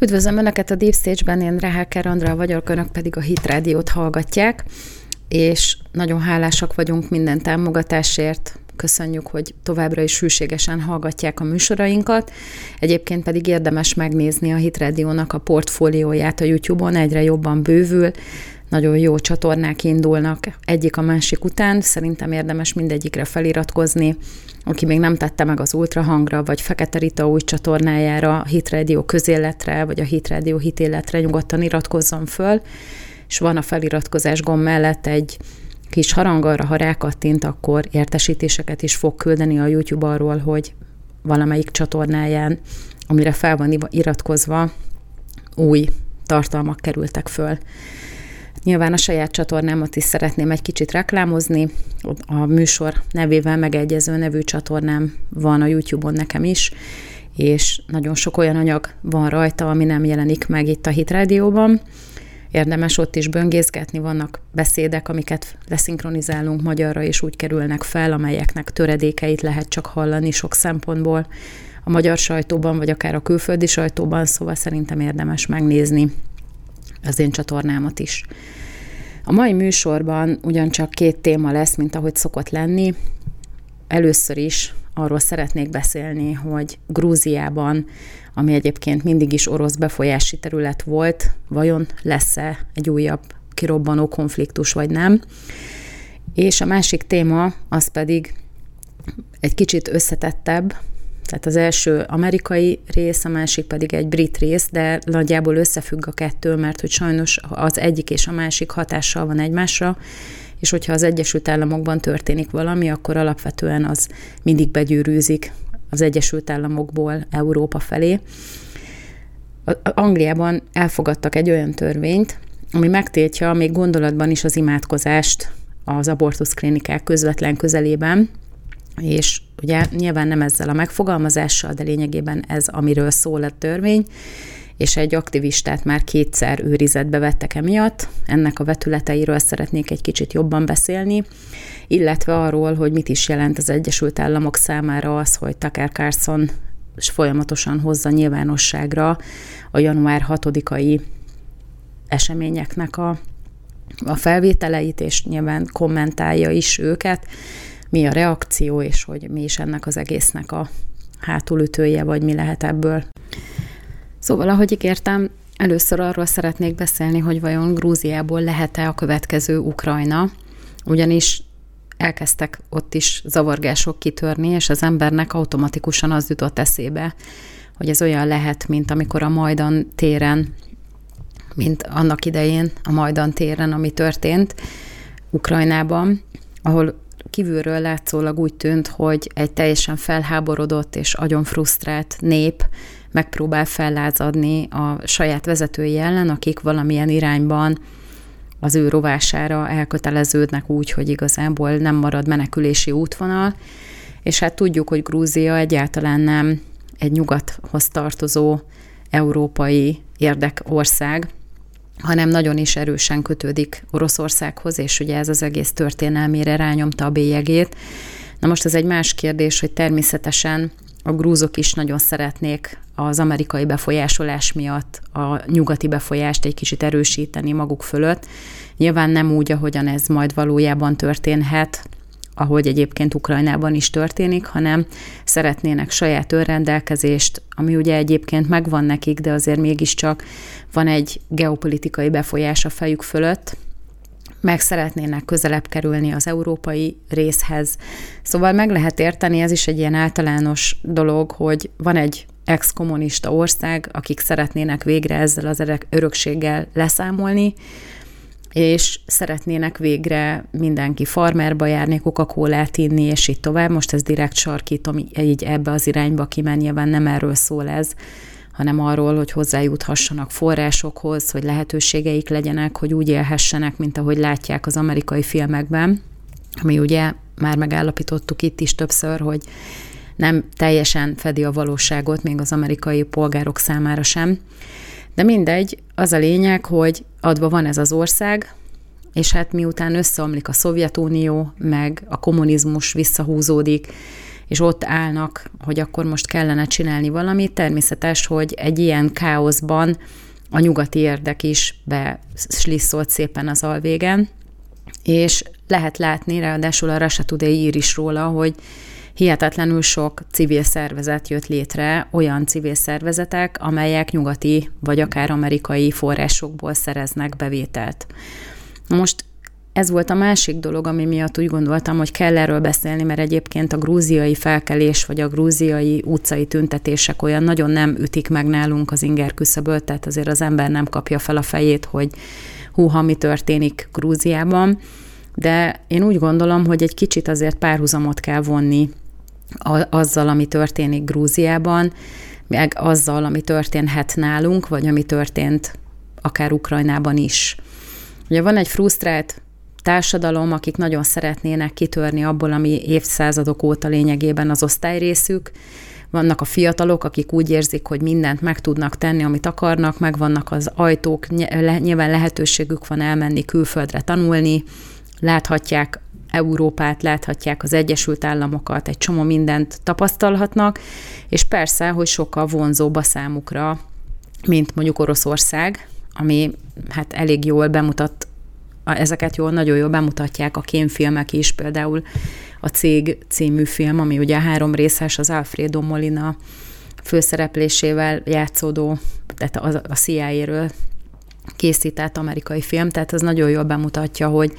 Üdvözlöm Önöket a Deep Stage-ben, én Reháker Andra vagyok, Önök pedig a Hit Rádiót hallgatják, és nagyon hálásak vagyunk minden támogatásért, köszönjük, hogy továbbra is hűségesen hallgatják a műsorainkat. Egyébként pedig érdemes megnézni a Hit Radio-nak a portfólióját a YouTube-on, egyre jobban bővül, nagyon jó csatornák indulnak egyik a másik után, szerintem érdemes mindegyikre feliratkozni. Aki még nem tette meg az Ultrahangra, vagy Fekete Rita új csatornájára, a Hit Radio közéletre, vagy a Hit Radio hitéletre nyugodtan iratkozzon föl, és van a feliratkozás gomb mellett egy kis harang arra, ha rákattint, akkor értesítéseket is fog küldeni a YouTube arról, hogy valamelyik csatornáján, amire fel van iratkozva, új tartalmak kerültek föl. Nyilván a saját csatornámat is szeretném egy kicsit reklámozni. A műsor nevével megegyező nevű csatornám van a YouTube-on nekem is, és nagyon sok olyan anyag van rajta, ami nem jelenik meg itt a Hit Rádióban. Érdemes ott is böngészgetni, vannak beszédek, amiket leszinkronizálunk magyarra, és úgy kerülnek fel, amelyeknek töredékeit lehet csak hallani sok szempontból a magyar sajtóban, vagy akár a külföldi sajtóban, szóval szerintem érdemes megnézni az én csatornámat is. A mai műsorban ugyancsak két téma lesz, mint ahogy szokott lenni. Először is arról szeretnék beszélni, hogy Grúziában, ami egyébként mindig is orosz befolyási terület volt, vajon lesz-e egy újabb kirobbanó konfliktus, vagy nem. És a másik téma az pedig egy kicsit összetettebb, tehát az első amerikai rész, a másik pedig egy brit rész, de nagyjából összefügg a kettő, mert hogy sajnos az egyik és a másik hatással van egymásra, és hogyha az Egyesült Államokban történik valami, akkor alapvetően az mindig begyűrűzik az Egyesült Államokból Európa felé. Angliában elfogadtak egy olyan törvényt, ami megtiltja még gondolatban is az imádkozást az abortuszklinikák közvetlen közelében, és ugye nyilván nem ezzel a megfogalmazással, de lényegében ez, amiről szól a törvény, és egy aktivistát már kétszer őrizetbe vettek emiatt. Ennek a vetületeiről szeretnék egy kicsit jobban beszélni, illetve arról, hogy mit is jelent az Egyesült Államok számára az, hogy Tucker Carlson folyamatosan hozza nyilvánosságra a január 6-ai eseményeknek a, a felvételeit, és nyilván kommentálja is őket, mi a reakció, és hogy mi is ennek az egésznek a hátulütője, vagy mi lehet ebből. Szóval, ahogy ígértem, először arról szeretnék beszélni, hogy vajon Grúziából lehet-e a következő Ukrajna, ugyanis elkezdtek ott is zavargások kitörni, és az embernek automatikusan az jutott eszébe, hogy ez olyan lehet, mint amikor a Majdan téren, mint annak idején a Majdan téren, ami történt Ukrajnában, ahol kívülről látszólag úgy tűnt, hogy egy teljesen felháborodott és agyon frusztrált nép megpróbál fellázadni a saját vezetői ellen, akik valamilyen irányban az ő rovására elköteleződnek úgy, hogy igazából nem marad menekülési útvonal, és hát tudjuk, hogy Grúzia egyáltalán nem egy nyugathoz tartozó európai érdekország, hanem nagyon is erősen kötődik Oroszországhoz, és ugye ez az egész történelmére rányomta a bélyegét. Na most ez egy más kérdés, hogy természetesen a grúzok is nagyon szeretnék az amerikai befolyásolás miatt a nyugati befolyást egy kicsit erősíteni maguk fölött. Nyilván nem úgy, ahogyan ez majd valójában történhet, ahogy egyébként Ukrajnában is történik, hanem szeretnének saját önrendelkezést, ami ugye egyébként megvan nekik, de azért mégiscsak van egy geopolitikai befolyás a fejük fölött, meg szeretnének közelebb kerülni az európai részhez. Szóval meg lehet érteni, ez is egy ilyen általános dolog, hogy van egy ex-kommunista ország, akik szeretnének végre ezzel az örökséggel leszámolni, és szeretnének végre mindenki farmerba járni, coca inni, és így tovább. Most ez direkt sarkítom így ebbe az irányba ki, nyilván nem erről szól ez, hanem arról, hogy hozzájuthassanak forrásokhoz, hogy lehetőségeik legyenek, hogy úgy élhessenek, mint ahogy látják az amerikai filmekben, ami ugye már megállapítottuk itt is többször, hogy nem teljesen fedi a valóságot, még az amerikai polgárok számára sem. De mindegy, az a lényeg, hogy adva van ez az ország, és hát miután összeomlik a Szovjetunió, meg a kommunizmus visszahúzódik, és ott állnak, hogy akkor most kellene csinálni valamit, természetes, hogy egy ilyen káoszban a nyugati érdek is beslisszolt szépen az alvégen, és lehet látni, ráadásul a Russia Today ír is róla, hogy hihetetlenül sok civil szervezet jött létre, olyan civil szervezetek, amelyek nyugati vagy akár amerikai forrásokból szereznek bevételt. Most ez volt a másik dolog, ami miatt úgy gondoltam, hogy kell erről beszélni, mert egyébként a grúziai felkelés vagy a grúziai utcai tüntetések olyan nagyon nem ütik meg nálunk az inger küszöböt, tehát azért az ember nem kapja fel a fejét, hogy húha, mi történik Grúziában, de én úgy gondolom, hogy egy kicsit azért párhuzamot kell vonni azzal, ami történik Grúziában, meg azzal, ami történhet nálunk, vagy ami történt akár Ukrajnában is. Ugye van egy frusztrált társadalom, akik nagyon szeretnének kitörni abból, ami évszázadok óta lényegében az osztályrészük. Vannak a fiatalok, akik úgy érzik, hogy mindent meg tudnak tenni, amit akarnak, meg vannak az ajtók, nyilván lehetőségük van elmenni külföldre tanulni, láthatják Európát, láthatják az Egyesült Államokat, egy csomó mindent tapasztalhatnak, és persze, hogy sokkal vonzóbb a számukra, mint mondjuk Oroszország, ami hát elég jól bemutat, ezeket jól, nagyon jól bemutatják a kémfilmek is, például a Cég című film, ami ugye három részes, az Alfredo Molina főszereplésével játszódó, tehát a CIA-ről készített amerikai film, tehát ez nagyon jól bemutatja, hogy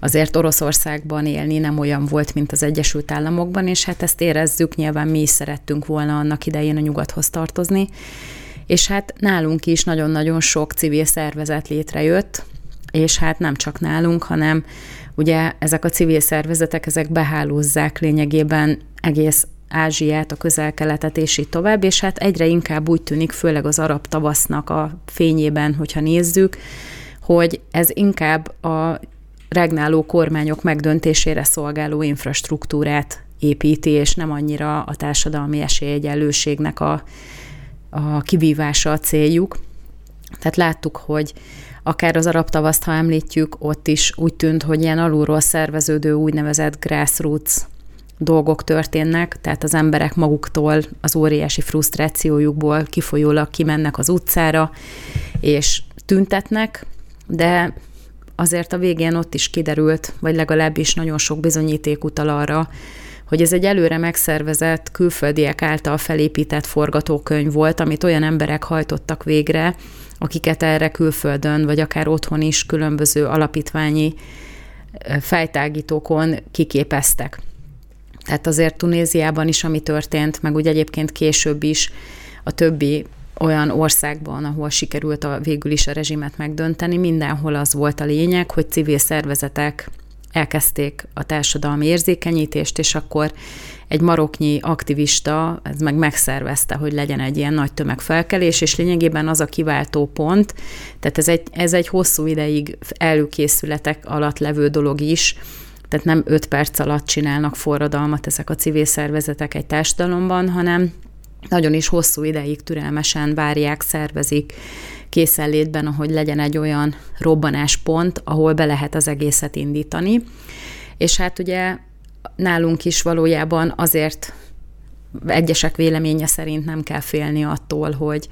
azért Oroszországban élni nem olyan volt, mint az Egyesült Államokban, és hát ezt érezzük, nyilván mi is szerettünk volna annak idején a nyugathoz tartozni, és hát nálunk is nagyon-nagyon sok civil szervezet létrejött, és hát nem csak nálunk, hanem ugye ezek a civil szervezetek, ezek behálózzák lényegében egész Ázsiát, a közel-keletet és így tovább, és hát egyre inkább úgy tűnik, főleg az arab tavasznak a fényében, hogyha nézzük, hogy ez inkább a regnáló kormányok megdöntésére szolgáló infrastruktúrát építi, és nem annyira a társadalmi esélyegyenlőségnek a, a kivívása a céljuk. Tehát láttuk, hogy akár az arab tavaszt, ha említjük, ott is úgy tűnt, hogy ilyen alulról szerveződő úgynevezett grassroots dolgok történnek, tehát az emberek maguktól az óriási frusztrációjukból kifolyólag kimennek az utcára, és tüntetnek, de azért a végén ott is kiderült, vagy legalábbis nagyon sok bizonyíték utal arra, hogy ez egy előre megszervezett, külföldiek által felépített forgatókönyv volt, amit olyan emberek hajtottak végre, akiket erre külföldön, vagy akár otthon is különböző alapítványi fejtágítókon kiképeztek. Tehát azért Tunéziában is, ami történt, meg ugye egyébként később is a többi olyan országban, ahol sikerült a, végül is a rezsimet megdönteni, mindenhol az volt a lényeg, hogy civil szervezetek elkezdték a társadalmi érzékenyítést, és akkor egy maroknyi aktivista, ez meg megszervezte, hogy legyen egy ilyen nagy tömegfelkelés, és lényegében az a kiváltó pont, tehát ez egy, ez egy hosszú ideig előkészületek alatt levő dolog is, tehát nem öt perc alatt csinálnak forradalmat ezek a civil szervezetek egy társadalomban, hanem nagyon is hosszú ideig türelmesen várják, szervezik készenlétben, hogy legyen egy olyan robbanáspont, ahol be lehet az egészet indítani. És hát ugye nálunk is valójában azért egyesek véleménye szerint nem kell félni attól, hogy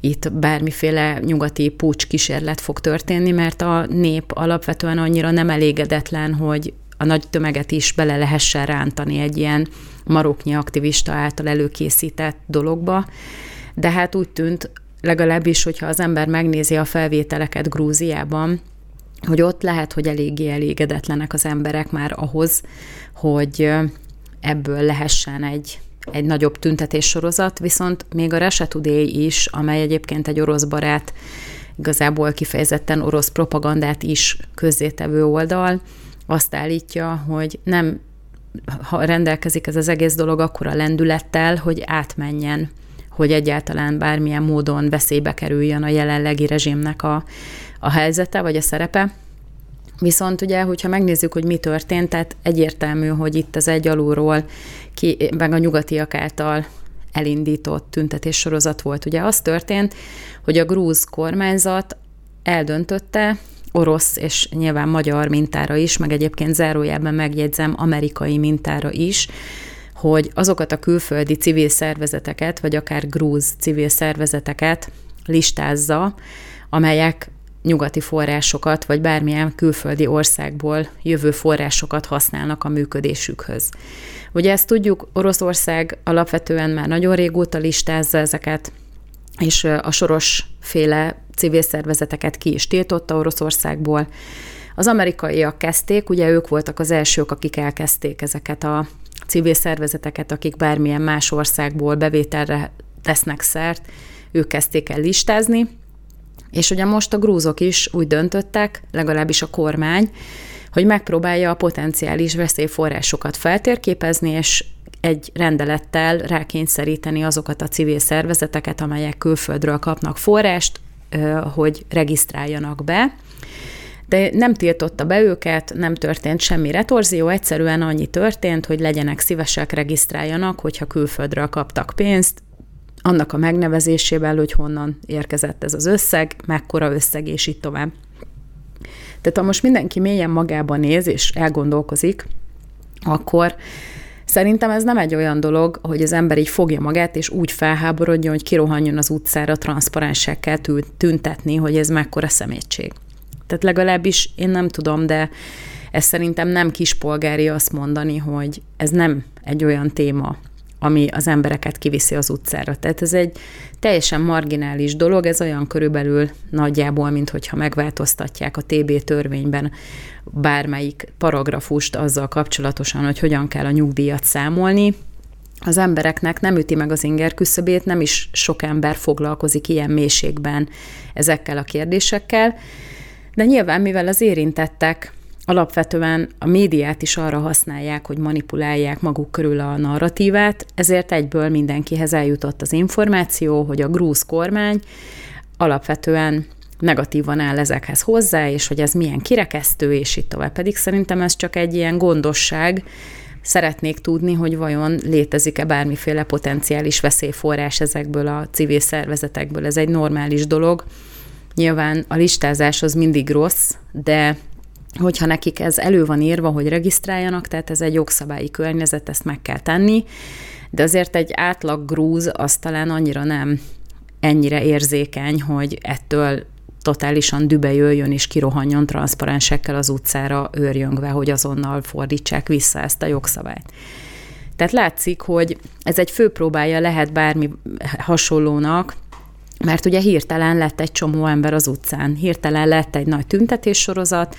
itt bármiféle nyugati pucs kísérlet fog történni, mert a nép alapvetően annyira nem elégedetlen, hogy a nagy tömeget is bele lehessen rántani egy ilyen maroknyi aktivista által előkészített dologba. De hát úgy tűnt, legalábbis, hogyha az ember megnézi a felvételeket Grúziában, hogy ott lehet, hogy eléggé elégedetlenek az emberek már ahhoz, hogy ebből lehessen egy, egy nagyobb tüntetéssorozat, viszont még a Today is, amely egyébként egy orosz barát, igazából kifejezetten orosz propagandát is közzétevő oldal, azt állítja, hogy nem ha rendelkezik ez az egész dolog akkor a lendülettel, hogy átmenjen, hogy egyáltalán bármilyen módon veszélybe kerüljön a jelenlegi rezsimnek a, a helyzete vagy a szerepe. Viszont ugye, hogyha megnézzük, hogy mi történt, tehát egyértelmű, hogy itt az egy alulról, ki, meg a nyugatiak által elindított tüntetéssorozat volt. Ugye az történt, hogy a grúz kormányzat eldöntötte, orosz és nyilván magyar mintára is, meg egyébként zárójában megjegyzem amerikai mintára is, hogy azokat a külföldi civil szervezeteket, vagy akár grúz civil szervezeteket listázza, amelyek nyugati forrásokat, vagy bármilyen külföldi országból jövő forrásokat használnak a működésükhöz. Ugye ezt tudjuk, Oroszország alapvetően már nagyon régóta listázza ezeket, és a soros féle civil szervezeteket ki is tiltotta Oroszországból. Az amerikaiak kezdték, ugye ők voltak az elsők, akik elkezdték ezeket a civil szervezeteket, akik bármilyen más országból bevételre tesznek szert, ők kezdték el listázni, és ugye most a grúzok is úgy döntöttek, legalábbis a kormány, hogy megpróbálja a potenciális veszélyforrásokat feltérképezni, és egy rendelettel rákényszeríteni azokat a civil szervezeteket, amelyek külföldről kapnak forrást, hogy regisztráljanak be. De nem tiltotta be őket, nem történt semmi retorzió, egyszerűen annyi történt, hogy legyenek szívesek, regisztráljanak, hogyha külföldről kaptak pénzt, annak a megnevezésével, hogy honnan érkezett ez az összeg, mekkora összeg, és így tovább. Tehát ha most mindenki mélyen magában néz, és elgondolkozik, akkor Szerintem ez nem egy olyan dolog, hogy az ember így fogja magát, és úgy felháborodjon, hogy kirohanjon az utcára transzparensekkel tüntetni, hogy ez mekkora szemétség. Tehát legalábbis én nem tudom, de ez szerintem nem kispolgári azt mondani, hogy ez nem egy olyan téma, ami az embereket kiviszi az utcára. Tehát ez egy teljesen marginális dolog, ez olyan körülbelül nagyjából, mint hogyha megváltoztatják a TB törvényben bármelyik paragrafust azzal kapcsolatosan, hogy hogyan kell a nyugdíjat számolni, az embereknek nem üti meg az inger küszöbét, nem is sok ember foglalkozik ilyen mélységben ezekkel a kérdésekkel, de nyilván, mivel az érintettek alapvetően a médiát is arra használják, hogy manipulálják maguk körül a narratívát, ezért egyből mindenkihez eljutott az információ, hogy a grúz kormány alapvetően negatívan áll ezekhez hozzá, és hogy ez milyen kirekesztő, és itt tovább. Pedig szerintem ez csak egy ilyen gondosság, Szeretnék tudni, hogy vajon létezik-e bármiféle potenciális veszélyforrás ezekből a civil szervezetekből. Ez egy normális dolog. Nyilván a listázás az mindig rossz, de hogyha nekik ez elő van írva, hogy regisztráljanak, tehát ez egy jogszabályi környezet, ezt meg kell tenni, de azért egy átlag grúz az talán annyira nem ennyire érzékeny, hogy ettől totálisan dübe jöjjön és kirohanjon transzparensekkel az utcára őrjöngve, hogy azonnal fordítsák vissza ezt a jogszabályt. Tehát látszik, hogy ez egy fő próbája lehet bármi hasonlónak, mert ugye hirtelen lett egy csomó ember az utcán, hirtelen lett egy nagy tüntetéssorozat,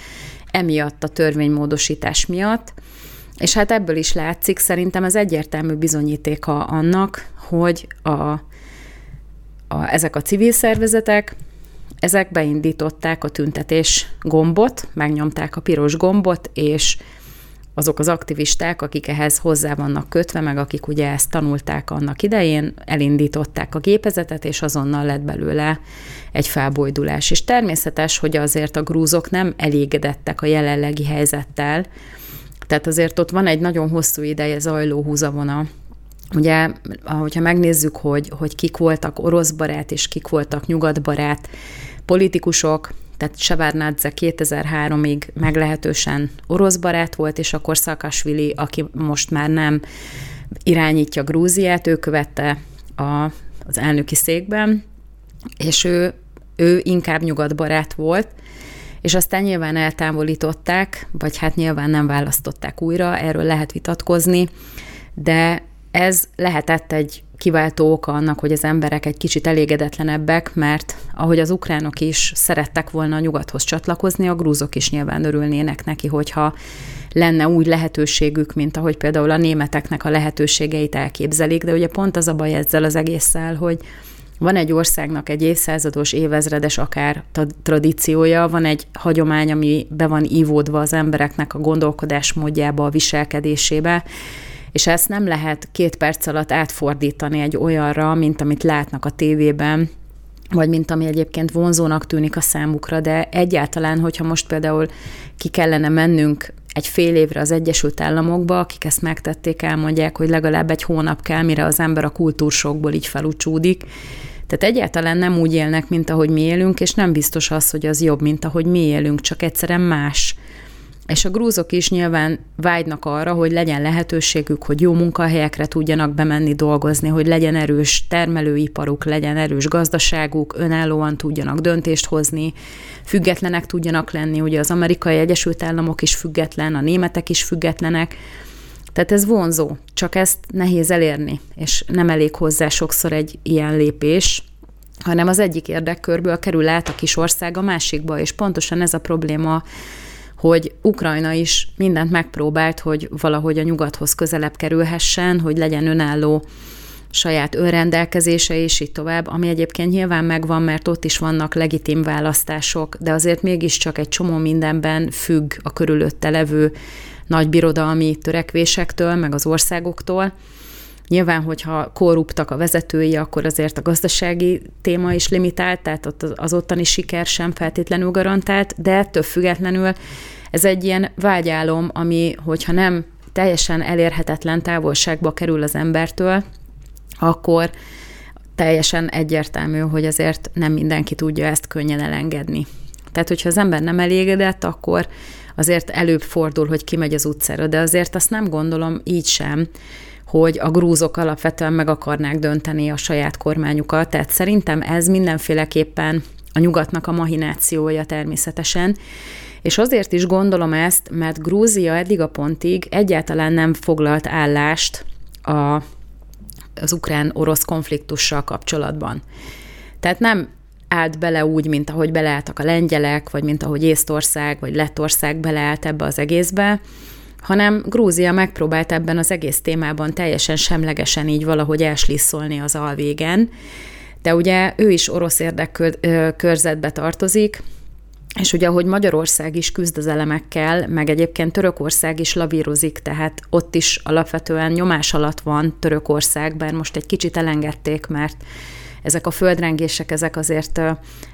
emiatt a törvénymódosítás miatt, és hát ebből is látszik, szerintem ez egyértelmű bizonyítéka annak, hogy a, a, ezek a civil szervezetek, ezek beindították a tüntetés gombot, megnyomták a piros gombot, és azok az aktivisták, akik ehhez hozzá vannak kötve, meg akik ugye ezt tanulták annak idején, elindították a gépezetet, és azonnal lett belőle egy felbojdulás. És természetes, hogy azért a grúzok nem elégedettek a jelenlegi helyzettel, tehát azért ott van egy nagyon hosszú ideje zajló húzavona, Ugye, ahogyha megnézzük, hogy, hogy kik voltak orosz barát és kik voltak nyugatbarát politikusok, tehát Sevárnádze 2003-ig meglehetősen orosz barát volt, és akkor Szakasvili, aki most már nem irányítja Grúziát, ő követte a, az elnöki székben, és ő, ő inkább nyugatbarát volt, és aztán nyilván eltávolították, vagy hát nyilván nem választották újra, erről lehet vitatkozni, de ez lehetett egy kiváltó oka annak, hogy az emberek egy kicsit elégedetlenebbek, mert ahogy az ukránok is szerettek volna a nyugathoz csatlakozni, a grúzok is nyilván örülnének neki, hogyha lenne úgy lehetőségük, mint ahogy például a németeknek a lehetőségeit elképzelik, de ugye pont az a baj ezzel az egésszel, hogy van egy országnak egy évszázados, évezredes akár tradíciója, van egy hagyomány, ami be van ívódva az embereknek a gondolkodásmódjába, a viselkedésébe, és ezt nem lehet két perc alatt átfordítani egy olyanra, mint amit látnak a tévében, vagy mint ami egyébként vonzónak tűnik a számukra, de egyáltalán, hogyha most például ki kellene mennünk egy fél évre az Egyesült Államokba, akik ezt megtették, elmondják, hogy legalább egy hónap kell, mire az ember a kultúrsokból így felúcsúdik. Tehát egyáltalán nem úgy élnek, mint ahogy mi élünk, és nem biztos az, hogy az jobb, mint ahogy mi élünk, csak egyszerűen más és a grúzok is nyilván vágynak arra, hogy legyen lehetőségük, hogy jó munkahelyekre tudjanak bemenni dolgozni, hogy legyen erős termelőiparuk, legyen erős gazdaságuk, önállóan tudjanak döntést hozni, függetlenek tudjanak lenni. Ugye az amerikai Egyesült Államok is független, a németek is függetlenek. Tehát ez vonzó, csak ezt nehéz elérni, és nem elég hozzá sokszor egy ilyen lépés, hanem az egyik érdekkörből kerül át a kis ország a másikba, és pontosan ez a probléma hogy Ukrajna is mindent megpróbált, hogy valahogy a nyugathoz közelebb kerülhessen, hogy legyen önálló saját önrendelkezése, és így tovább, ami egyébként nyilván megvan, mert ott is vannak legitim választások, de azért mégiscsak egy csomó mindenben függ a körülötte levő nagy birodalmi törekvésektől, meg az országoktól. Nyilván, hogyha korruptak a vezetői, akkor azért a gazdasági téma is limitált, tehát ott az ottani siker sem feltétlenül garantált, de ettől függetlenül ez egy ilyen vágyálom, ami, hogyha nem teljesen elérhetetlen távolságba kerül az embertől, akkor teljesen egyértelmű, hogy azért nem mindenki tudja ezt könnyen elengedni. Tehát, hogyha az ember nem elégedett, akkor azért előbb fordul, hogy kimegy az utcára, de azért azt nem gondolom így sem, hogy a grúzok alapvetően meg akarnák dönteni a saját kormányukat. Tehát szerintem ez mindenféleképpen a nyugatnak a mahinációja természetesen. És azért is gondolom ezt, mert Grúzia eddig a pontig egyáltalán nem foglalt állást a, az ukrán-orosz konfliktussal kapcsolatban. Tehát nem állt bele úgy, mint ahogy beleálltak a lengyelek, vagy mint ahogy Észtország, vagy Lettország beleállt ebbe az egészbe, hanem Grúzia megpróbált ebben az egész témában teljesen semlegesen így valahogy elslisszolni az alvégen, de ugye ő is orosz érdekkörzetbe tartozik, és ugye, ahogy Magyarország is küzd az elemekkel, meg egyébként Törökország is lavírozik, tehát ott is alapvetően nyomás alatt van Törökország, bár most egy kicsit elengedték, mert ezek a földrengések, ezek azért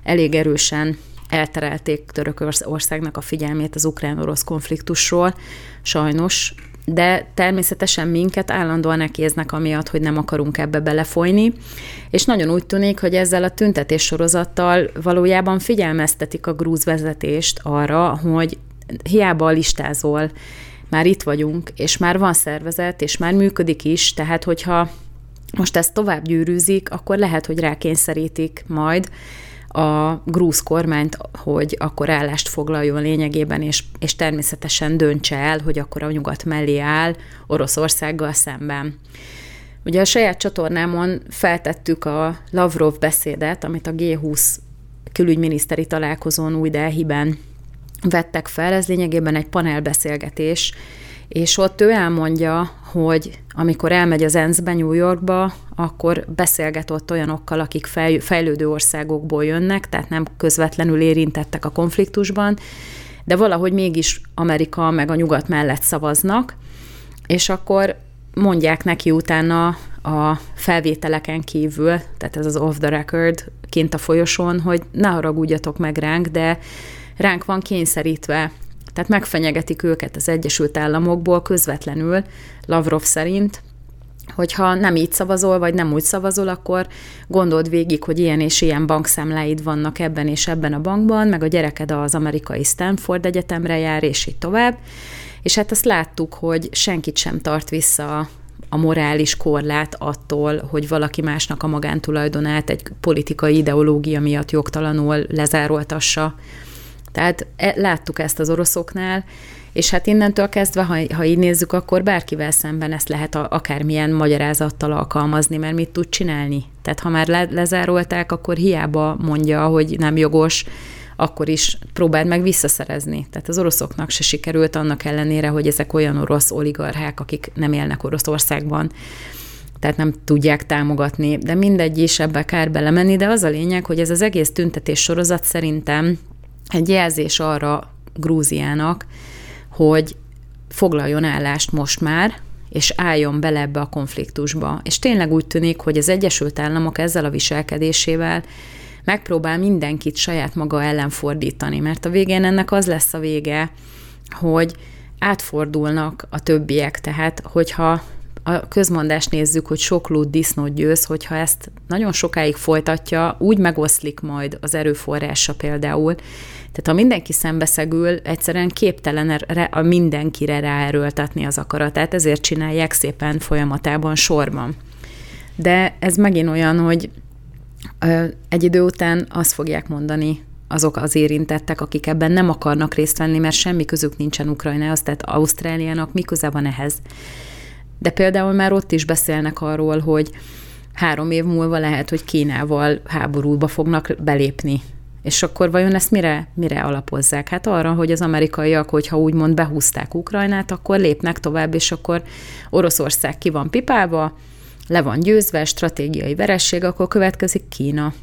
elég erősen elterelték Törökországnak a figyelmét az ukrán-orosz konfliktusról, sajnos, de természetesen minket állandóan ekéznek amiatt, hogy nem akarunk ebbe belefolyni, és nagyon úgy tűnik, hogy ezzel a tüntetés sorozattal valójában figyelmeztetik a grúz vezetést arra, hogy hiába listázol, már itt vagyunk, és már van szervezet, és már működik is, tehát hogyha most ezt tovább gyűrűzik, akkor lehet, hogy rákényszerítik majd a grúz kormányt, hogy akkor állást foglaljon lényegében, és, és természetesen döntse el, hogy akkor a nyugat mellé áll Oroszországgal szemben. Ugye a saját csatornámon feltettük a Lavrov beszédet, amit a G20 külügyminiszteri találkozón új Delhiben vettek fel. Ez lényegében egy panelbeszélgetés, és ott ő elmondja, hogy amikor elmegy az ENSZ-be New Yorkba, akkor beszélget ott olyanokkal, akik fejlődő országokból jönnek, tehát nem közvetlenül érintettek a konfliktusban, de valahogy mégis Amerika meg a nyugat mellett szavaznak, és akkor mondják neki utána a felvételeken kívül, tehát ez az off the record kint a folyosón, hogy ne haragudjatok meg ránk, de ránk van kényszerítve tehát megfenyegetik őket az Egyesült Államokból közvetlenül, Lavrov szerint, hogyha nem így szavazol, vagy nem úgy szavazol, akkor gondold végig, hogy ilyen és ilyen bankszámláid vannak ebben és ebben a bankban, meg a gyereked az amerikai Stanford Egyetemre jár, és így tovább. És hát azt láttuk, hogy senkit sem tart vissza a morális korlát attól, hogy valaki másnak a magántulajdonát egy politikai ideológia miatt jogtalanul lezároltassa tehát e, láttuk ezt az oroszoknál, és hát innentől kezdve, ha, ha így nézzük, akkor bárkivel szemben ezt lehet a, akármilyen magyarázattal alkalmazni, mert mit tud csinálni. Tehát ha már le, lezárolták, akkor hiába mondja, hogy nem jogos, akkor is próbáld meg visszaszerezni. Tehát az oroszoknak se sikerült annak ellenére, hogy ezek olyan orosz oligarchák, akik nem élnek Oroszországban, tehát nem tudják támogatni, de mindegy is ebbe kár belemenni, de az a lényeg, hogy ez az egész tüntetés sorozat szerintem egy jelzés arra Grúziának, hogy foglaljon állást most már, és álljon bele ebbe a konfliktusba. És tényleg úgy tűnik, hogy az Egyesült Államok ezzel a viselkedésével megpróbál mindenkit saját maga ellen fordítani, mert a végén ennek az lesz a vége, hogy átfordulnak a többiek, tehát hogyha a közmondást nézzük, hogy sok lúd disznót győz, hogyha ezt nagyon sokáig folytatja, úgy megoszlik majd az erőforrása például. Tehát ha mindenki szembeszegül, egyszerűen képtelen a mindenkire ráerőltetni az akaratát, ezért csinálják szépen folyamatában sorban. De ez megint olyan, hogy egy idő után azt fogják mondani azok az érintettek, akik ebben nem akarnak részt venni, mert semmi közük nincsen Ukrajnához, tehát Ausztráliának mi van ehhez. De például már ott is beszélnek arról, hogy három év múlva lehet, hogy Kínával háborúba fognak belépni. És akkor vajon ezt mire, mire alapozzák? Hát arra, hogy az amerikaiak, hogyha úgymond behúzták Ukrajnát, akkor lépnek tovább, és akkor Oroszország ki van pipálva, le van győzve, stratégiai veresség, akkor következik Kína.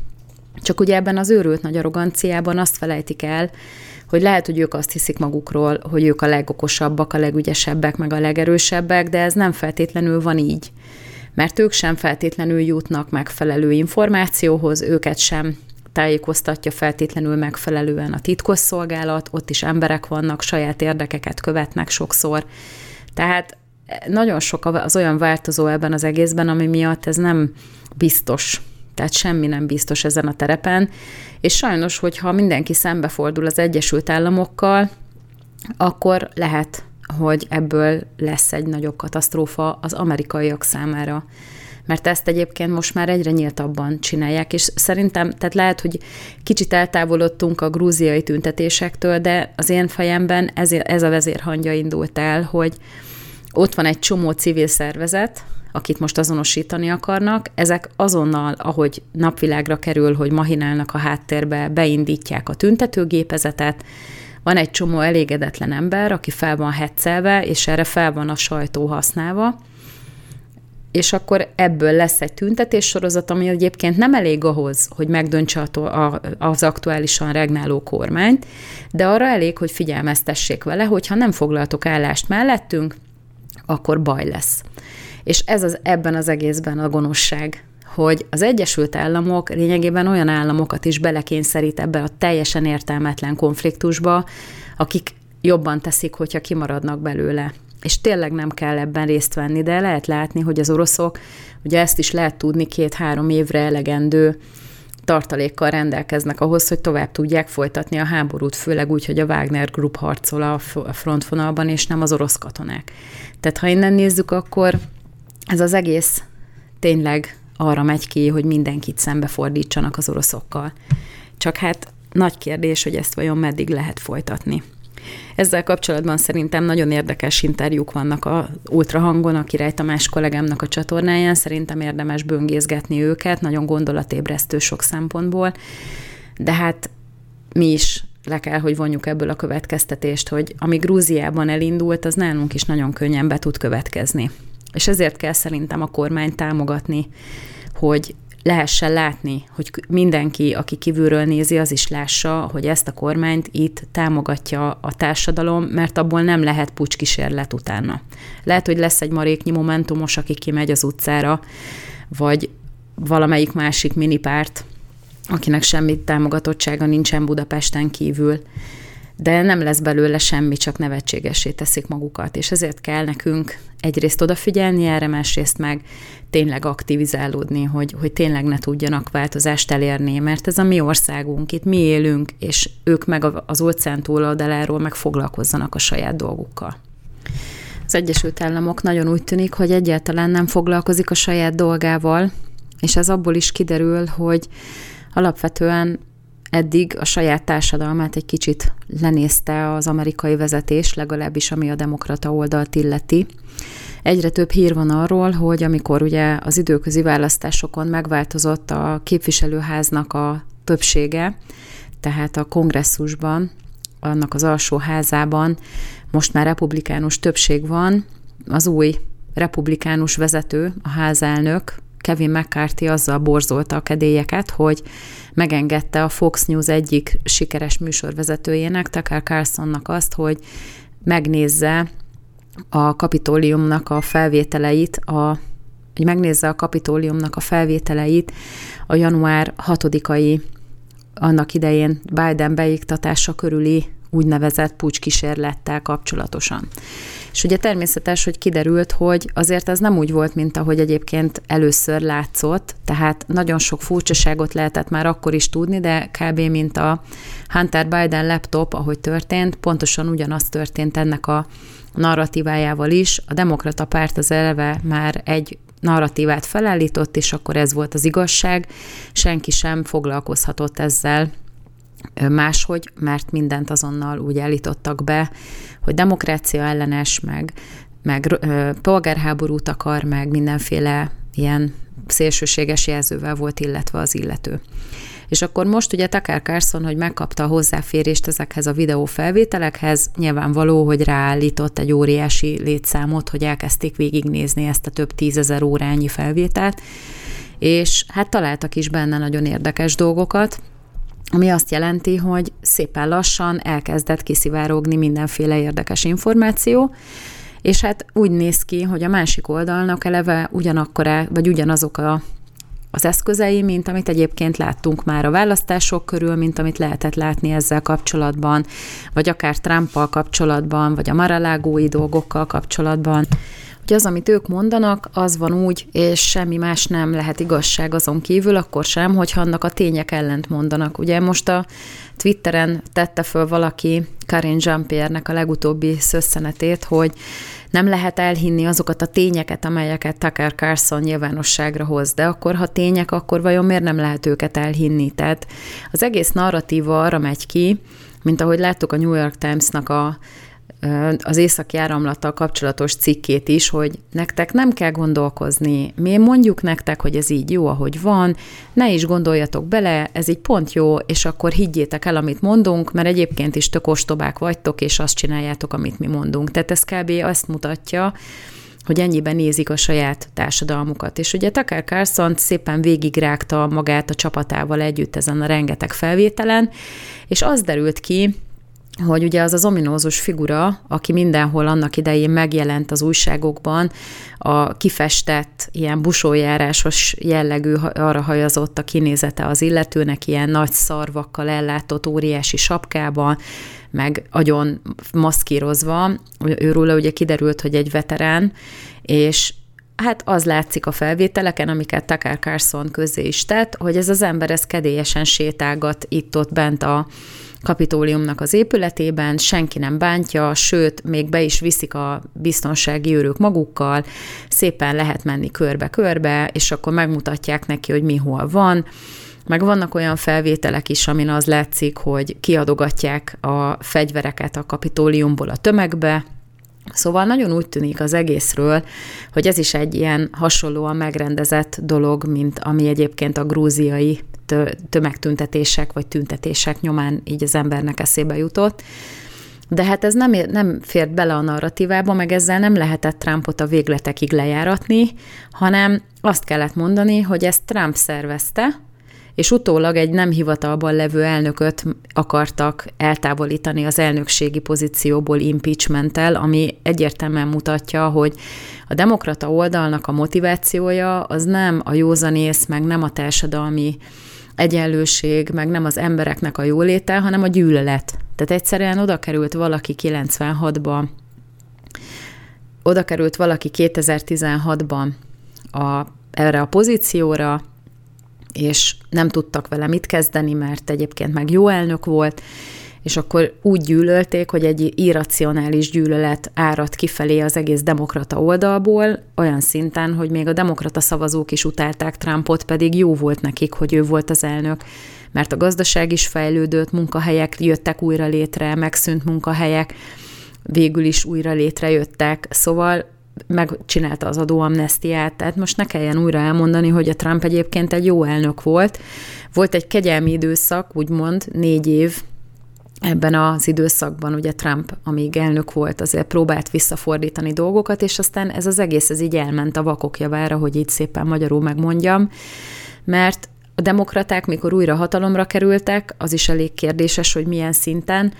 Csak ugye ebben az őrült nagy arroganciában azt felejtik el, hogy lehet, hogy ők azt hiszik magukról, hogy ők a legokosabbak, a legügyesebbek, meg a legerősebbek, de ez nem feltétlenül van így. Mert ők sem feltétlenül jutnak megfelelő információhoz, őket sem tájékoztatja feltétlenül megfelelően a titkosszolgálat, ott is emberek vannak, saját érdekeket követnek sokszor. Tehát nagyon sok az olyan változó ebben az egészben, ami miatt ez nem biztos tehát semmi nem biztos ezen a terepen, és sajnos, hogyha mindenki szembefordul az Egyesült Államokkal, akkor lehet, hogy ebből lesz egy nagyobb katasztrófa az amerikaiak számára. Mert ezt egyébként most már egyre nyíltabban csinálják, és szerintem, tehát lehet, hogy kicsit eltávolodtunk a grúziai tüntetésektől, de az én fejemben ez, ez a vezérhangja indult el, hogy ott van egy csomó civil szervezet, akit most azonosítani akarnak, ezek azonnal, ahogy napvilágra kerül, hogy mahinálnak a háttérbe, beindítják a tüntetőgépezetet, van egy csomó elégedetlen ember, aki fel van hetszelve, és erre fel van a sajtó használva, és akkor ebből lesz egy tüntetés sorozat, ami egyébként nem elég ahhoz, hogy megdöntse az aktuálisan regnáló kormányt, de arra elég, hogy figyelmeztessék vele, hogy ha nem foglaltok állást mellettünk, akkor baj lesz. És ez az ebben az egészben a gonoszság, hogy az Egyesült Államok lényegében olyan államokat is belekényszerít ebbe a teljesen értelmetlen konfliktusba, akik jobban teszik, hogyha kimaradnak belőle. És tényleg nem kell ebben részt venni, de lehet látni, hogy az oroszok, ugye ezt is lehet tudni, két-három évre elegendő tartalékkal rendelkeznek ahhoz, hogy tovább tudják folytatni a háborút, főleg úgy, hogy a Wagner Group harcol a frontvonalban, és nem az orosz katonák. Tehát ha innen nézzük, akkor ez az egész tényleg arra megy ki, hogy mindenkit szembefordítsanak az oroszokkal. Csak hát nagy kérdés, hogy ezt vajon meddig lehet folytatni. Ezzel kapcsolatban szerintem nagyon érdekes interjúk vannak a Ultrahangon, a Király Tamás kollégámnak a csatornáján. Szerintem érdemes böngészgetni őket, nagyon gondolatébresztő sok szempontból. De hát mi is le kell, hogy vonjuk ebből a következtetést, hogy ami Grúziában elindult, az nálunk is nagyon könnyen be tud következni. És ezért kell szerintem a kormány támogatni, hogy lehessen látni, hogy mindenki, aki kívülről nézi, az is lássa, hogy ezt a kormányt itt támogatja a társadalom, mert abból nem lehet pucskísérlet utána. Lehet, hogy lesz egy maréknyi momentumos, aki kimegy az utcára, vagy valamelyik másik minipárt, akinek semmi támogatottsága nincsen Budapesten kívül de nem lesz belőle semmi, csak nevetségesé teszik magukat, és ezért kell nekünk egyrészt odafigyelni erre, másrészt meg tényleg aktivizálódni, hogy, hogy tényleg ne tudjanak változást elérni, mert ez a mi országunk, itt mi élünk, és ők meg az óceán túloldaláról meg foglalkozzanak a saját dolgukkal. Az Egyesült Államok nagyon úgy tűnik, hogy egyáltalán nem foglalkozik a saját dolgával, és ez abból is kiderül, hogy alapvetően eddig a saját társadalmát egy kicsit lenézte az amerikai vezetés, legalábbis ami a demokrata oldalt illeti. Egyre több hír van arról, hogy amikor ugye az időközi választásokon megváltozott a képviselőháznak a többsége, tehát a kongresszusban, annak az alsó házában most már republikánus többség van, az új republikánus vezető, a házelnök, Kevin McCarthy azzal borzolta a kedélyeket, hogy megengedte a Fox News egyik sikeres műsorvezetőjének, Tucker Carlsonnak azt, hogy megnézze a kapitóliumnak a felvételeit, a, hogy megnézze a kapitóliumnak a felvételeit a január 6-ai annak idején Biden beiktatása körüli úgynevezett pucskísérlettel kapcsolatosan. És ugye természetes, hogy kiderült, hogy azért ez nem úgy volt, mint ahogy egyébként először látszott, tehát nagyon sok furcsaságot lehetett már akkor is tudni, de kb. mint a Hunter Biden laptop, ahogy történt, pontosan ugyanaz történt ennek a narratívájával is. A demokrata párt az eleve már egy narratívát felállított, és akkor ez volt az igazság. Senki sem foglalkozhatott ezzel máshogy, mert mindent azonnal úgy állítottak be, hogy demokrácia ellenes, meg, meg polgárháborút akar, meg mindenféle ilyen szélsőséges jelzővel volt illetve az illető. És akkor most ugye Tucker Carlson, hogy megkapta a hozzáférést ezekhez a videófelvételekhez, nyilvánvaló, hogy ráállított egy óriási létszámot, hogy elkezdték végignézni ezt a több tízezer órányi felvételt, és hát találtak is benne nagyon érdekes dolgokat, ami azt jelenti, hogy szépen lassan elkezdett kiszivárogni mindenféle érdekes információ, és hát úgy néz ki, hogy a másik oldalnak eleve ugyanakkor, vagy ugyanazok a az eszközei, mint amit egyébként láttunk már a választások körül, mint amit lehetett látni ezzel kapcsolatban, vagy akár Trumpal kapcsolatban, vagy a maralágói dolgokkal kapcsolatban hogy az, amit ők mondanak, az van úgy, és semmi más nem lehet igazság azon kívül, akkor sem, hogyha annak a tények ellent mondanak. Ugye most a Twitteren tette föl valaki Karin Jean-Pierre-nek a legutóbbi szösszenetét, hogy nem lehet elhinni azokat a tényeket, amelyeket Tucker Carlson nyilvánosságra hoz, de akkor, ha tények, akkor vajon miért nem lehet őket elhinni? Tehát az egész narratíva arra megy ki, mint ahogy láttuk a New York Times-nak a az északi áramlattal kapcsolatos cikkét is, hogy nektek nem kell gondolkozni. Mi mondjuk nektek, hogy ez így jó, ahogy van, ne is gondoljatok bele, ez így pont jó, és akkor higgyétek el, amit mondunk, mert egyébként is tök ostobák vagytok, és azt csináljátok, amit mi mondunk. Tehát ez kb. azt mutatja, hogy ennyiben nézik a saját társadalmukat. És ugye Tucker Carlson szépen végigrágta magát a csapatával együtt ezen a rengeteg felvételen, és az derült ki, hogy ugye az az ominózus figura, aki mindenhol annak idején megjelent az újságokban, a kifestett, ilyen busójárásos jellegű, arra hajazott a kinézete az illetőnek, ilyen nagy szarvakkal ellátott óriási sapkában, meg agyon maszkírozva. Őről ugye kiderült, hogy egy veterán, és Hát az látszik a felvételeken, amiket Tucker Carlson közé is tett, hogy ez az ember ez kedélyesen sétálgat itt-ott bent a, kapitóliumnak az épületében, senki nem bántja, sőt, még be is viszik a biztonsági őrök magukkal, szépen lehet menni körbe-körbe, és akkor megmutatják neki, hogy mi hol van, meg vannak olyan felvételek is, amin az látszik, hogy kiadogatják a fegyvereket a kapitóliumból a tömegbe, Szóval nagyon úgy tűnik az egészről, hogy ez is egy ilyen hasonlóan megrendezett dolog, mint ami egyébként a grúziai tömegtüntetések vagy tüntetések nyomán így az embernek eszébe jutott. De hát ez nem, nem fért bele a narratívába, meg ezzel nem lehetett Trumpot a végletekig lejáratni, hanem azt kellett mondani, hogy ezt Trump szervezte, és utólag egy nem hivatalban levő elnököt akartak eltávolítani az elnökségi pozícióból impeachmenttel, ami egyértelműen mutatja, hogy a demokrata oldalnak a motivációja az nem a józanész, meg nem a társadalmi egyenlőség, meg nem az embereknek a jóléte, hanem a gyűlölet. Tehát egyszerűen oda került valaki 96-ban, oda került valaki 2016-ban a, erre a pozícióra, és nem tudtak vele mit kezdeni, mert egyébként meg jó elnök volt, és akkor úgy gyűlölték, hogy egy irracionális gyűlölet árad kifelé az egész demokrata oldalból, olyan szinten, hogy még a demokrata szavazók is utálták Trumpot, pedig jó volt nekik, hogy ő volt az elnök, mert a gazdaság is fejlődött, munkahelyek jöttek újra létre, megszűnt munkahelyek, végül is újra létrejöttek, szóval megcsinálta az adóamnestiát, tehát most ne kelljen újra elmondani, hogy a Trump egyébként egy jó elnök volt. Volt egy kegyelmi időszak, úgymond négy év, ebben az időszakban ugye Trump, amíg elnök volt, azért próbált visszafordítani dolgokat, és aztán ez az egész ez így elment a vakok javára, hogy így szépen magyarul megmondjam, mert a demokraták, mikor újra hatalomra kerültek, az is elég kérdéses, hogy milyen szinten,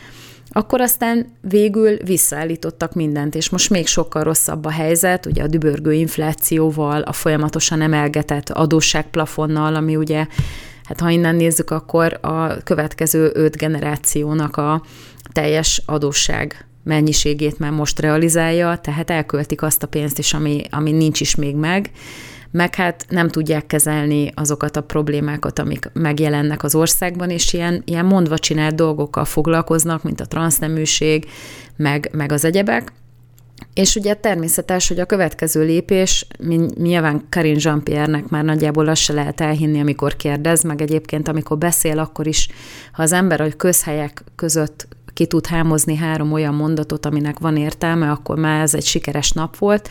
akkor aztán végül visszaállítottak mindent, és most még sokkal rosszabb a helyzet, ugye a dübörgő inflációval, a folyamatosan emelgetett adósságplafonnal, ami ugye hát ha innen nézzük, akkor a következő öt generációnak a teljes adósság mennyiségét már most realizálja, tehát elköltik azt a pénzt is, ami, ami nincs is még meg, meg hát nem tudják kezelni azokat a problémákat, amik megjelennek az országban, és ilyen, ilyen mondva csinált dolgokkal foglalkoznak, mint a transzneműség, meg, meg az egyebek. És ugye természetes, hogy a következő lépés, nyilván Karin Jean-Pierre-nek már nagyjából azt se lehet elhinni, amikor kérdez, meg egyébként amikor beszél, akkor is, ha az ember a közhelyek között ki tud hámozni három olyan mondatot, aminek van értelme, akkor már ez egy sikeres nap volt.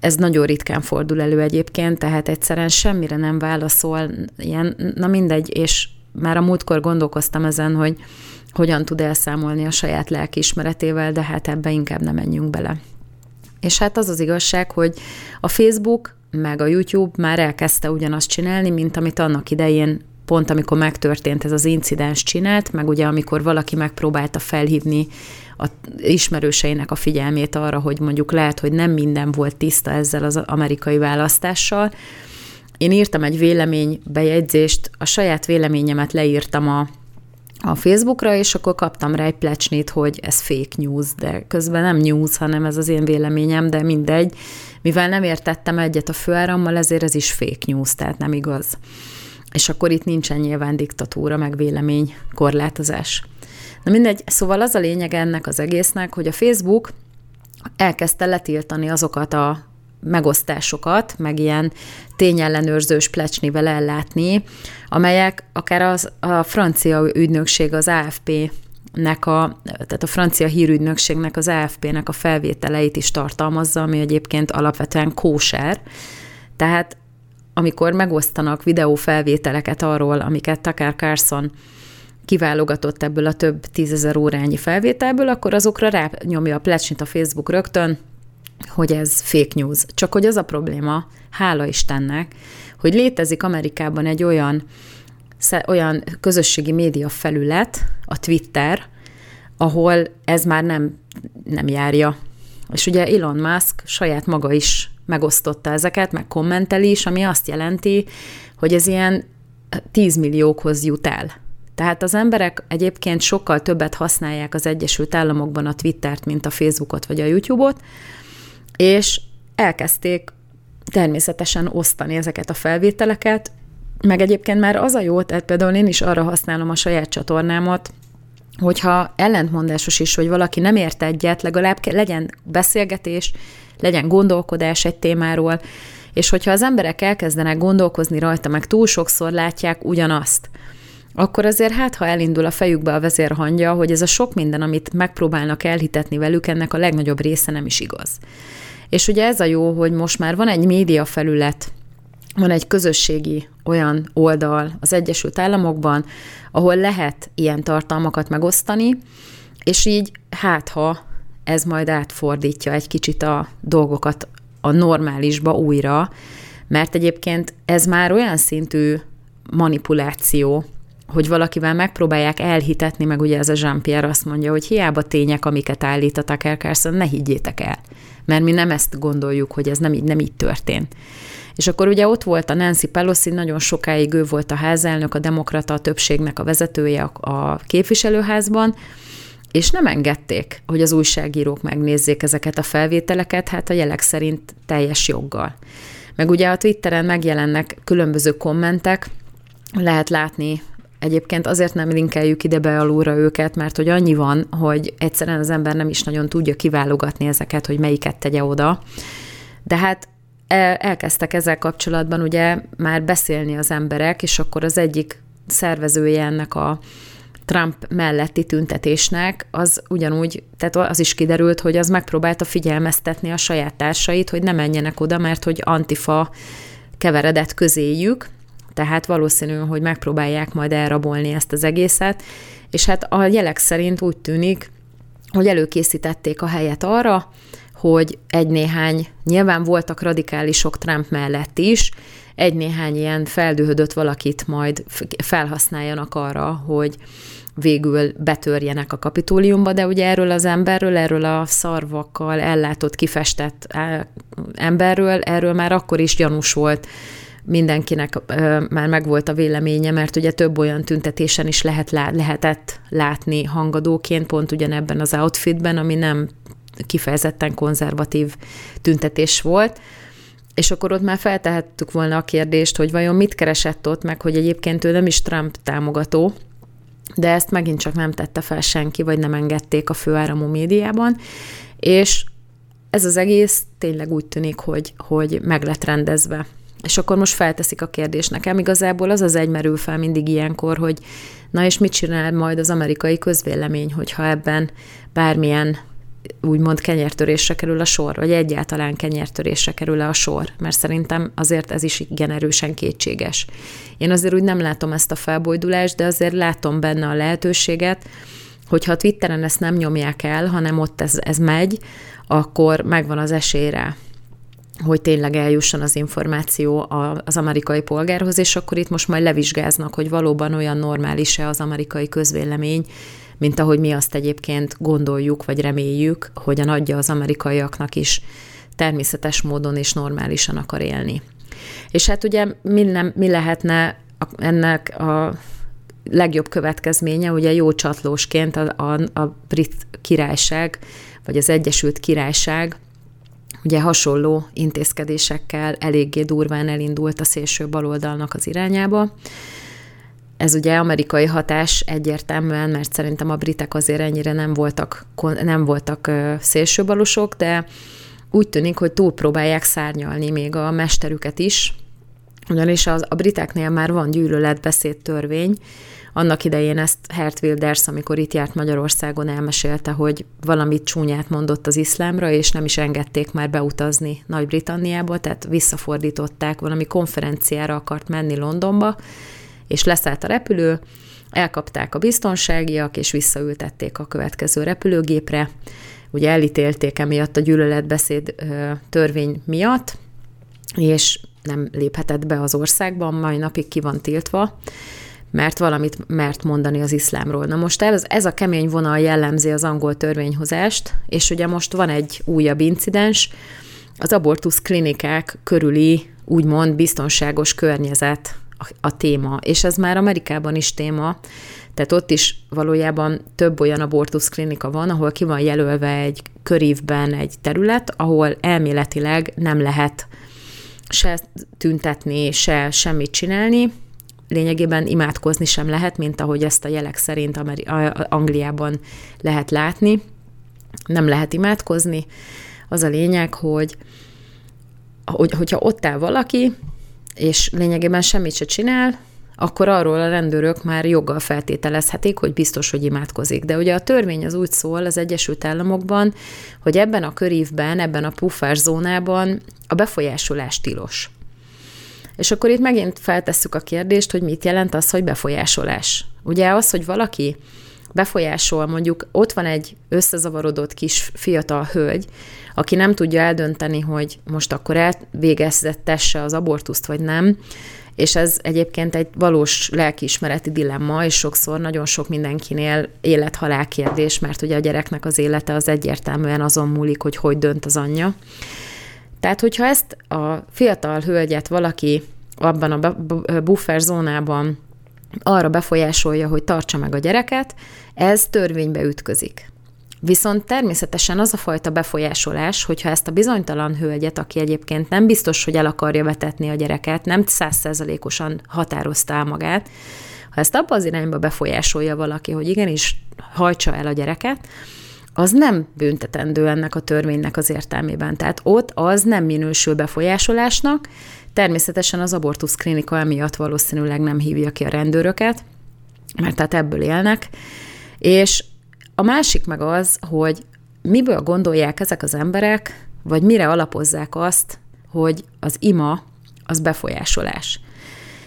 Ez nagyon ritkán fordul elő egyébként, tehát egyszerűen semmire nem válaszol, ilyen, na mindegy, és már a múltkor gondolkoztam ezen, hogy hogyan tud elszámolni a saját lelkiismeretével, de hát ebbe inkább nem menjünk bele. És hát az az igazság, hogy a Facebook meg a YouTube már elkezdte ugyanazt csinálni, mint amit annak idején pont amikor megtörtént ez az incidens csinált, meg ugye amikor valaki megpróbálta felhívni a ismerőseinek a figyelmét arra, hogy mondjuk lehet, hogy nem minden volt tiszta ezzel az amerikai választással. Én írtam egy véleménybejegyzést, a saját véleményemet leírtam a, a Facebookra, és akkor kaptam rá egy plecsnit, hogy ez fake news, de közben nem news, hanem ez az én véleményem, de mindegy. Mivel nem értettem egyet a főárammal, ezért ez is fake news, tehát nem igaz. És akkor itt nincsen nyilván diktatúra, meg vélemény korlátozás. Na mindegy, szóval az a lényeg ennek az egésznek, hogy a Facebook elkezdte letiltani azokat a megosztásokat, meg ilyen tényellenőrzős plecsnivel ellátni, amelyek akár az, a francia ügynökség, az AFP nek a, tehát a francia hírügynökségnek, az AFP-nek a felvételeit is tartalmazza, ami egyébként alapvetően kóser. Tehát amikor megosztanak videófelvételeket arról, amiket Tucker Carlson kiválogatott ebből a több tízezer órányi felvételből, akkor azokra rányomja a plecsnit a Facebook rögtön, hogy ez fake news. Csak hogy az a probléma, hála Istennek, hogy létezik Amerikában egy olyan, olyan közösségi média felület, a Twitter, ahol ez már nem, nem járja. És ugye Elon Musk saját maga is megosztotta ezeket, meg kommenteli is, ami azt jelenti, hogy ez ilyen 10 milliókhoz jut el. Tehát az emberek egyébként sokkal többet használják az Egyesült Államokban a Twittert, mint a Facebookot vagy a YouTube-ot, és elkezdték természetesen osztani ezeket a felvételeket, meg egyébként már az a jó, tehát például én is arra használom a saját csatornámat, hogyha ellentmondásos is, hogy valaki nem ért egyet, legalább legyen beszélgetés, legyen gondolkodás egy témáról, és hogyha az emberek elkezdenek gondolkozni rajta, meg túl sokszor látják ugyanazt, akkor azért hát, ha elindul a fejükbe a vezérhangja, hogy ez a sok minden, amit megpróbálnak elhitetni velük, ennek a legnagyobb része nem is igaz. És ugye ez a jó, hogy most már van egy média felület, van egy közösségi olyan oldal az Egyesült Államokban, ahol lehet ilyen tartalmakat megosztani, és így hát ha ez majd átfordítja egy kicsit a dolgokat a normálisba újra, mert egyébként ez már olyan szintű manipuláció, hogy valakivel megpróbálják elhitetni, meg ugye ez a Jean-Pierre azt mondja, hogy hiába tények, amiket állít a Tucker ne higgyétek el, mert mi nem ezt gondoljuk, hogy ez nem így, nem így történt. És akkor ugye ott volt a Nancy Pelosi, nagyon sokáig ő volt a házelnök, a demokrata a többségnek a vezetője a képviselőházban, és nem engedték, hogy az újságírók megnézzék ezeket a felvételeket, hát a jelek szerint teljes joggal. Meg ugye a Twitteren megjelennek különböző kommentek, lehet látni Egyébként azért nem linkeljük ide be alulra őket, mert hogy annyi van, hogy egyszerűen az ember nem is nagyon tudja kiválogatni ezeket, hogy melyiket tegye oda. De hát elkezdtek ezzel kapcsolatban ugye már beszélni az emberek, és akkor az egyik szervezője ennek a Trump melletti tüntetésnek, az ugyanúgy, tehát az is kiderült, hogy az megpróbálta figyelmeztetni a saját társait, hogy ne menjenek oda, mert hogy antifa keveredett közéjük, tehát valószínű, hogy megpróbálják majd elrabolni ezt az egészet, és hát a jelek szerint úgy tűnik, hogy előkészítették a helyet arra, hogy egy-néhány, nyilván voltak radikálisok Trump mellett is, egy-néhány ilyen feldühödött valakit majd felhasználjanak arra, hogy végül betörjenek a kapitóliumba, de ugye erről az emberről, erről a szarvakkal ellátott, kifestett emberről, erről már akkor is gyanús volt mindenkinek már megvolt a véleménye, mert ugye több olyan tüntetésen is lehet, lehetett látni hangadóként, pont ugyanebben az outfitben, ami nem kifejezetten konzervatív tüntetés volt. És akkor ott már feltehettük volna a kérdést, hogy vajon mit keresett ott, meg hogy egyébként ő nem is Trump támogató, de ezt megint csak nem tette fel senki, vagy nem engedték a főáramú médiában, és ez az egész tényleg úgy tűnik, hogy, hogy meg lett rendezve. És akkor most felteszik a kérdést nekem. Igazából az az egymerül fel mindig ilyenkor, hogy na és mit csinál majd az amerikai közvélemény, hogyha ebben bármilyen úgymond kenyertörésre kerül a sor, vagy egyáltalán kenyertörésre kerül a sor, mert szerintem azért ez is igen erősen kétséges. Én azért úgy nem látom ezt a felbojdulást, de azért látom benne a lehetőséget, hogyha a Twitteren ezt nem nyomják el, hanem ott ez, ez megy, akkor megvan az esélyre, hogy tényleg eljusson az információ az amerikai polgárhoz, és akkor itt most majd levizsgáznak, hogy valóban olyan normális-e az amerikai közvélemény, mint ahogy mi azt egyébként gondoljuk, vagy reméljük, hogy a nagyja az amerikaiaknak is természetes módon és normálisan akar élni. És hát ugye mi, nem, mi lehetne ennek a legjobb következménye, ugye jó csatlósként a, a, a brit királyság, vagy az Egyesült Királyság ugye hasonló intézkedésekkel eléggé durván elindult a szélső baloldalnak az irányába. Ez ugye amerikai hatás egyértelműen, mert szerintem a britek azért ennyire nem voltak, nem voltak szélsőbalosok, de úgy tűnik, hogy túlpróbálják szárnyalni még a mesterüket is, ugyanis az, a briteknél már van gyűlöletbeszéd törvény, annak idején ezt Hert Wilders, amikor itt járt Magyarországon, elmesélte, hogy valamit csúnyát mondott az iszlámra, és nem is engedték már beutazni Nagy-Britanniába, tehát visszafordították, valami konferenciára akart menni Londonba, és leszállt a repülő, elkapták a biztonságiak, és visszaültették a következő repülőgépre. Ugye elítélték emiatt a gyűlöletbeszéd törvény miatt, és nem léphetett be az országban, mai napig ki van tiltva, mert valamit mert mondani az iszlámról. Na most ez, ez a kemény vonal jellemzi az angol törvényhozást, és ugye most van egy újabb incidens, az abortusz klinikák körüli úgymond biztonságos környezet a, a téma, és ez már Amerikában is téma, tehát ott is valójában több olyan abortusz klinika van, ahol ki van jelölve egy körívben egy terület, ahol elméletileg nem lehet se tüntetni, se semmit csinálni, lényegében imádkozni sem lehet, mint ahogy ezt a jelek szerint Ameri- Angliában lehet látni. Nem lehet imádkozni. Az a lényeg, hogy, hogy hogyha ott áll valaki, és lényegében semmit se csinál, akkor arról a rendőrök már joggal feltételezhetik, hogy biztos, hogy imádkozik. De ugye a törvény az úgy szól az Egyesült Államokban, hogy ebben a körívben, ebben a puffás zónában a befolyásolás tilos. És akkor itt megint feltesszük a kérdést, hogy mit jelent az, hogy befolyásolás. Ugye az, hogy valaki befolyásol, mondjuk ott van egy összezavarodott kis fiatal hölgy, aki nem tudja eldönteni, hogy most akkor elvégezzettesse az abortuszt, vagy nem, és ez egyébként egy valós lelkiismereti dilemma, és sokszor nagyon sok mindenkinél élet-halál kérdés, mert ugye a gyereknek az élete az egyértelműen azon múlik, hogy hogy dönt az anyja. Tehát, hogyha ezt a fiatal hölgyet valaki abban a buffer zónában arra befolyásolja, hogy tartsa meg a gyereket, ez törvénybe ütközik. Viszont természetesen az a fajta befolyásolás, hogyha ezt a bizonytalan hölgyet, aki egyébként nem biztos, hogy el akarja vetetni a gyereket, nem százszerzalékosan határozta el magát, ha ezt abba az irányba befolyásolja valaki, hogy igenis hajtsa el a gyereket, az nem büntetendő ennek a törvénynek az értelmében. Tehát ott az nem minősül befolyásolásnak, természetesen az abortusz klinika emiatt valószínűleg nem hívja ki a rendőröket, mert tehát ebből élnek, és a másik meg az, hogy miből gondolják ezek az emberek, vagy mire alapozzák azt, hogy az ima az befolyásolás.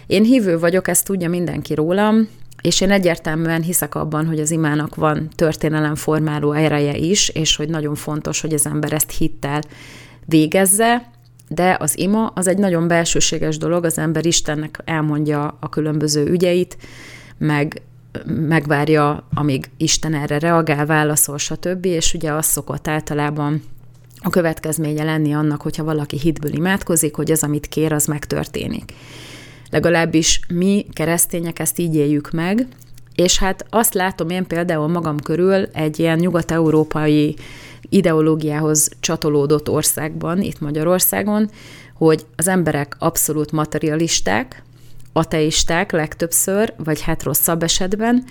Én hívő vagyok, ezt tudja mindenki rólam, és én egyértelműen hiszek abban, hogy az imának van történelemformáló ereje is, és hogy nagyon fontos, hogy az ember ezt hittel végezze, de az ima az egy nagyon belsőséges dolog, az ember Istennek elmondja a különböző ügyeit, meg megvárja, amíg Isten erre reagál, válaszol, stb., és ugye az szokott általában a következménye lenni annak, hogyha valaki hitből imádkozik, hogy az, amit kér, az megtörténik. Legalábbis mi keresztények ezt így éljük meg, és hát azt látom én például magam körül egy ilyen nyugat-európai ideológiához csatolódott országban, itt Magyarországon, hogy az emberek abszolút materialisták, ateisták legtöbbször, vagy hát rosszabb esetben,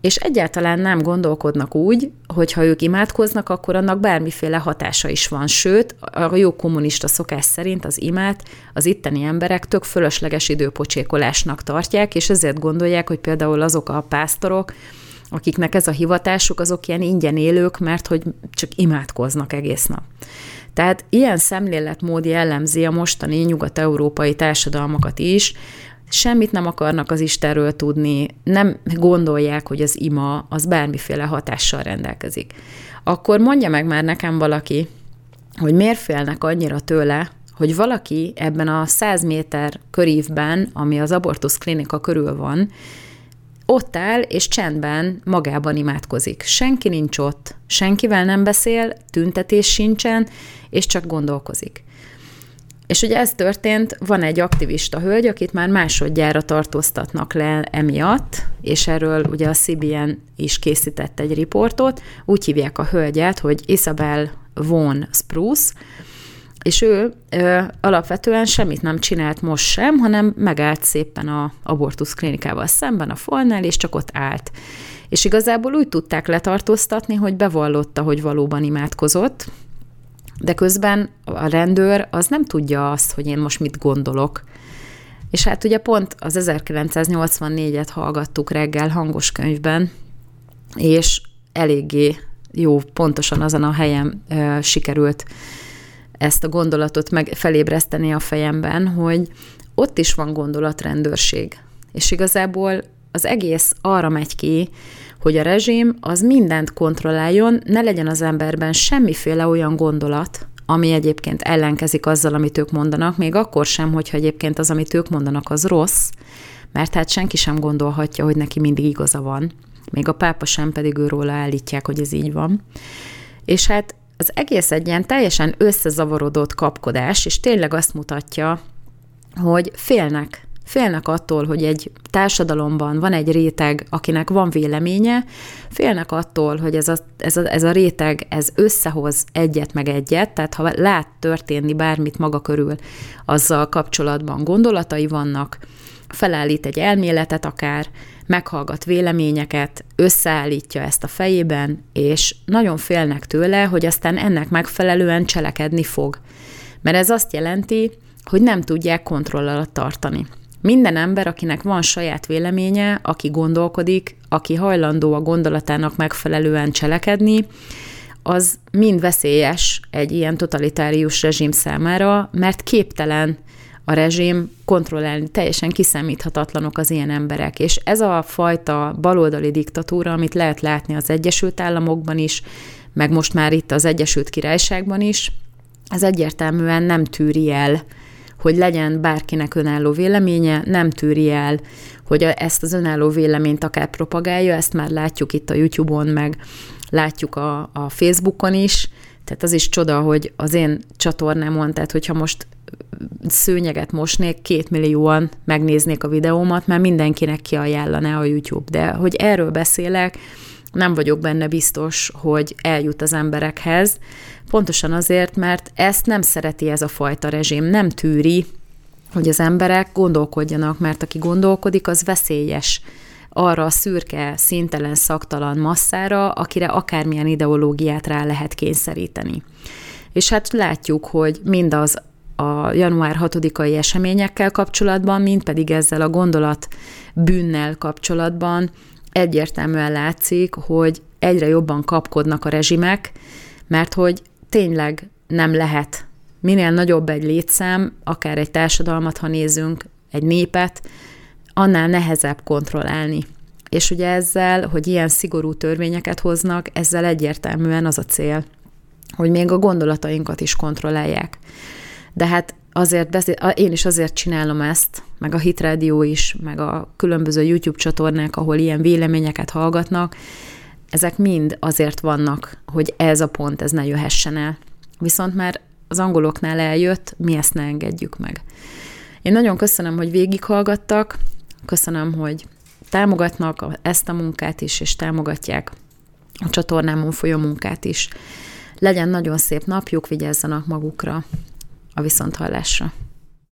és egyáltalán nem gondolkodnak úgy, hogy ha ők imádkoznak, akkor annak bármiféle hatása is van. Sőt, a jó kommunista szokás szerint az imát az itteni emberek tök fölösleges időpocsékolásnak tartják, és ezért gondolják, hogy például azok a pásztorok, akiknek ez a hivatásuk, azok ilyen ingyen élők, mert hogy csak imádkoznak egész nap. Tehát ilyen szemléletmód jellemzi a mostani nyugat-európai társadalmakat is, semmit nem akarnak az Istenről tudni, nem gondolják, hogy az ima az bármiféle hatással rendelkezik. Akkor mondja meg már nekem valaki, hogy miért félnek annyira tőle, hogy valaki ebben a 100 méter körívben, ami az abortusz klinika körül van, ott áll, és csendben magában imádkozik. Senki nincs ott, senkivel nem beszél, tüntetés sincsen, és csak gondolkozik. És ugye ez történt, van egy aktivista hölgy, akit már másodjára tartóztatnak le emiatt, és erről ugye a CBN is készített egy riportot, úgy hívják a hölgyet, hogy Isabel von Spruce, és ő ö, alapvetően semmit nem csinált most sem, hanem megállt szépen a abortusz klinikával szemben a falnál, és csak ott állt. És igazából úgy tudták letartóztatni, hogy bevallotta, hogy valóban imádkozott, de közben a rendőr az nem tudja azt, hogy én most mit gondolok. És hát ugye pont az 1984-et hallgattuk reggel hangos könyvben, és eléggé jó, pontosan azon a helyen ö, sikerült ezt a gondolatot meg felébreszteni a fejemben, hogy ott is van gondolatrendőrség. És igazából az egész arra megy ki, hogy a rezsim az mindent kontrolláljon, ne legyen az emberben semmiféle olyan gondolat, ami egyébként ellenkezik azzal, amit ők mondanak, még akkor sem, hogyha egyébként az, amit ők mondanak, az rossz, mert hát senki sem gondolhatja, hogy neki mindig igaza van. Még a pápa sem pedig őróla állítják, hogy ez így van. És hát az egész egy ilyen teljesen összezavarodott kapkodás, és tényleg azt mutatja, hogy félnek Félnek attól, hogy egy társadalomban van egy réteg, akinek van véleménye, félnek attól, hogy ez a, ez a, ez a réteg ez összehoz egyet meg egyet, tehát ha lát történni bármit maga körül, azzal kapcsolatban gondolatai vannak, felállít egy elméletet akár, meghallgat véleményeket, összeállítja ezt a fejében, és nagyon félnek tőle, hogy aztán ennek megfelelően cselekedni fog. Mert ez azt jelenti, hogy nem tudják kontroll alatt tartani. Minden ember, akinek van saját véleménye, aki gondolkodik, aki hajlandó a gondolatának megfelelően cselekedni, az mind veszélyes egy ilyen totalitárius rezsim számára, mert képtelen a rezsim kontrollálni, teljesen kiszámíthatatlanok az ilyen emberek. És ez a fajta baloldali diktatúra, amit lehet látni az Egyesült Államokban is, meg most már itt az Egyesült Királyságban is, ez egyértelműen nem tűri el hogy legyen bárkinek önálló véleménye, nem tűri el, hogy ezt az önálló véleményt akár propagálja, ezt már látjuk itt a YouTube-on, meg látjuk a, a Facebookon is, tehát az is csoda, hogy az én csatornámon, tehát hogyha most szőnyeget mosnék, két millióan megnéznék a videómat, mert mindenkinek kiajánlaná a YouTube. De hogy erről beszélek, nem vagyok benne biztos, hogy eljut az emberekhez, pontosan azért, mert ezt nem szereti ez a fajta rezsim, nem tűri, hogy az emberek gondolkodjanak, mert aki gondolkodik, az veszélyes. Arra a szürke, szintelen, szaktalan masszára, akire akármilyen ideológiát rá lehet kényszeríteni. És hát látjuk, hogy mindaz a január 6-ai eseményekkel kapcsolatban, mint pedig ezzel a gondolat bűnnel kapcsolatban egyértelműen látszik, hogy egyre jobban kapkodnak a rezsimek, mert hogy tényleg nem lehet. Minél nagyobb egy létszám, akár egy társadalmat, ha nézünk, egy népet, annál nehezebb kontrollálni. És ugye ezzel, hogy ilyen szigorú törvényeket hoznak, ezzel egyértelműen az a cél, hogy még a gondolatainkat is kontrollálják. De hát azért beszél, én is azért csinálom ezt, meg a Hit Radio is, meg a különböző YouTube csatornák, ahol ilyen véleményeket hallgatnak, ezek mind azért vannak, hogy ez a pont, ez ne jöhessen el. viszont már az angoloknál eljött, mi ezt ne engedjük meg. Én nagyon köszönöm, hogy végighallgattak, köszönöm, hogy támogatnak ezt a munkát is, és támogatják a csatornámon folyó munkát is. Legyen nagyon szép napjuk, vigyázzanak magukra a viszonthallásra.